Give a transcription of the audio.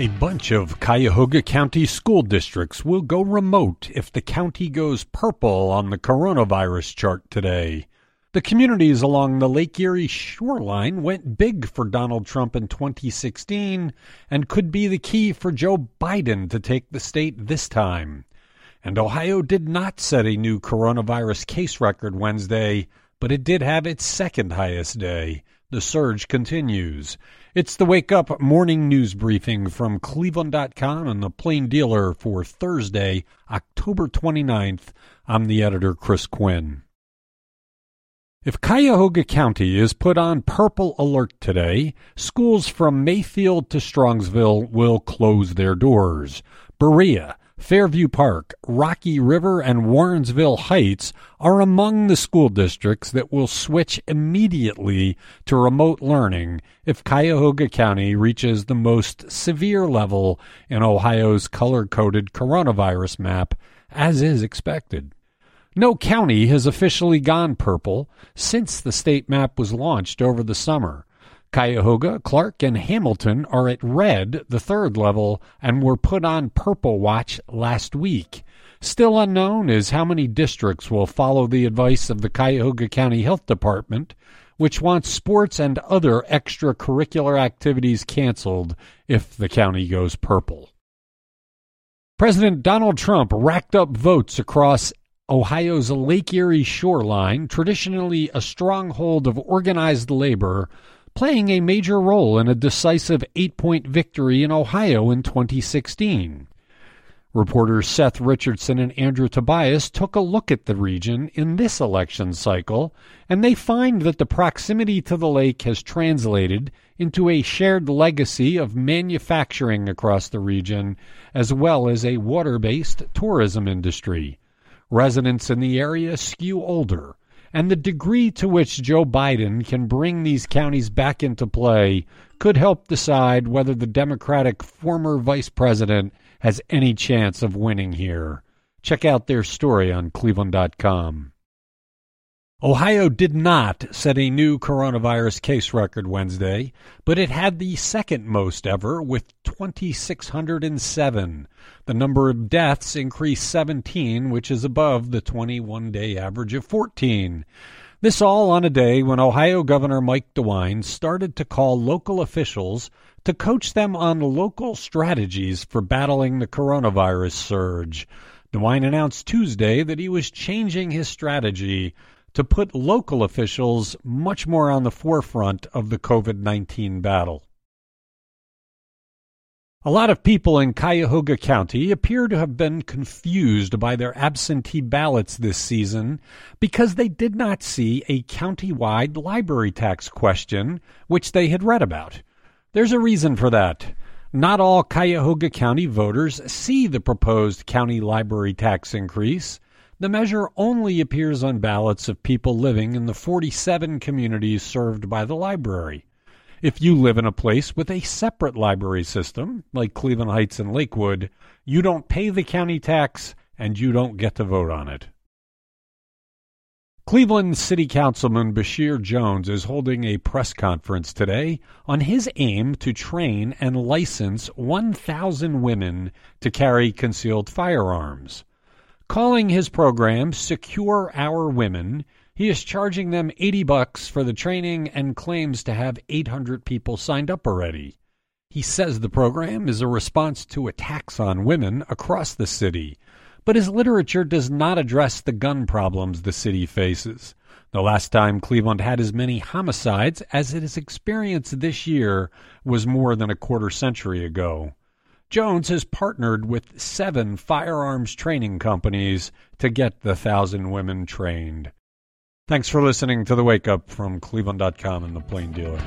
A bunch of Cuyahoga County school districts will go remote if the county goes purple on the coronavirus chart today. The communities along the Lake Erie shoreline went big for Donald Trump in 2016 and could be the key for Joe Biden to take the state this time. And Ohio did not set a new coronavirus case record Wednesday, but it did have its second highest day. The surge continues. It's the Wake Up Morning News Briefing from Cleveland.com and the Plain Dealer for Thursday, October 29th. I'm the editor, Chris Quinn. If Cuyahoga County is put on purple alert today, schools from Mayfield to Strongsville will close their doors. Berea, Fairview Park, Rocky River, and Warrensville Heights are among the school districts that will switch immediately to remote learning if Cuyahoga County reaches the most severe level in Ohio's color coded coronavirus map, as is expected. No county has officially gone purple since the state map was launched over the summer. Cuyahoga, Clark, and Hamilton are at red, the third level, and were put on purple watch last week. Still unknown is how many districts will follow the advice of the Cuyahoga County Health Department, which wants sports and other extracurricular activities canceled if the county goes purple. President Donald Trump racked up votes across Ohio's Lake Erie shoreline, traditionally a stronghold of organized labor, playing a major role in a decisive eight point victory in Ohio in 2016. Reporters Seth Richardson and Andrew Tobias took a look at the region in this election cycle, and they find that the proximity to the lake has translated into a shared legacy of manufacturing across the region, as well as a water based tourism industry. Residents in the area skew older, and the degree to which Joe Biden can bring these counties back into play could help decide whether the Democratic former vice president has any chance of winning here. Check out their story on cleveland.com. Ohio did not set a new coronavirus case record Wednesday, but it had the second most ever with 2,607. The number of deaths increased 17, which is above the 21 day average of 14. This all on a day when Ohio Governor Mike DeWine started to call local officials to coach them on local strategies for battling the coronavirus surge. DeWine announced Tuesday that he was changing his strategy to put local officials much more on the forefront of the COVID 19 battle. A lot of people in Cuyahoga County appear to have been confused by their absentee ballots this season because they did not see a county-wide library tax question, which they had read about. There's a reason for that. Not all Cuyahoga County voters see the proposed county library tax increase. The measure only appears on ballots of people living in the 47 communities served by the library. If you live in a place with a separate library system, like Cleveland Heights and Lakewood, you don't pay the county tax and you don't get to vote on it. Cleveland City Councilman Basheer Jones is holding a press conference today on his aim to train and license 1,000 women to carry concealed firearms. Calling his program Secure Our Women, he is charging them 80 bucks for the training and claims to have 800 people signed up already. He says the program is a response to attacks on women across the city, but his literature does not address the gun problems the city faces. The last time Cleveland had as many homicides as it has experienced this year was more than a quarter century ago. Jones has partnered with seven firearms training companies to get the thousand women trained. Thanks for listening to the Wake Up from Cleveland.com and the Plain Dealer.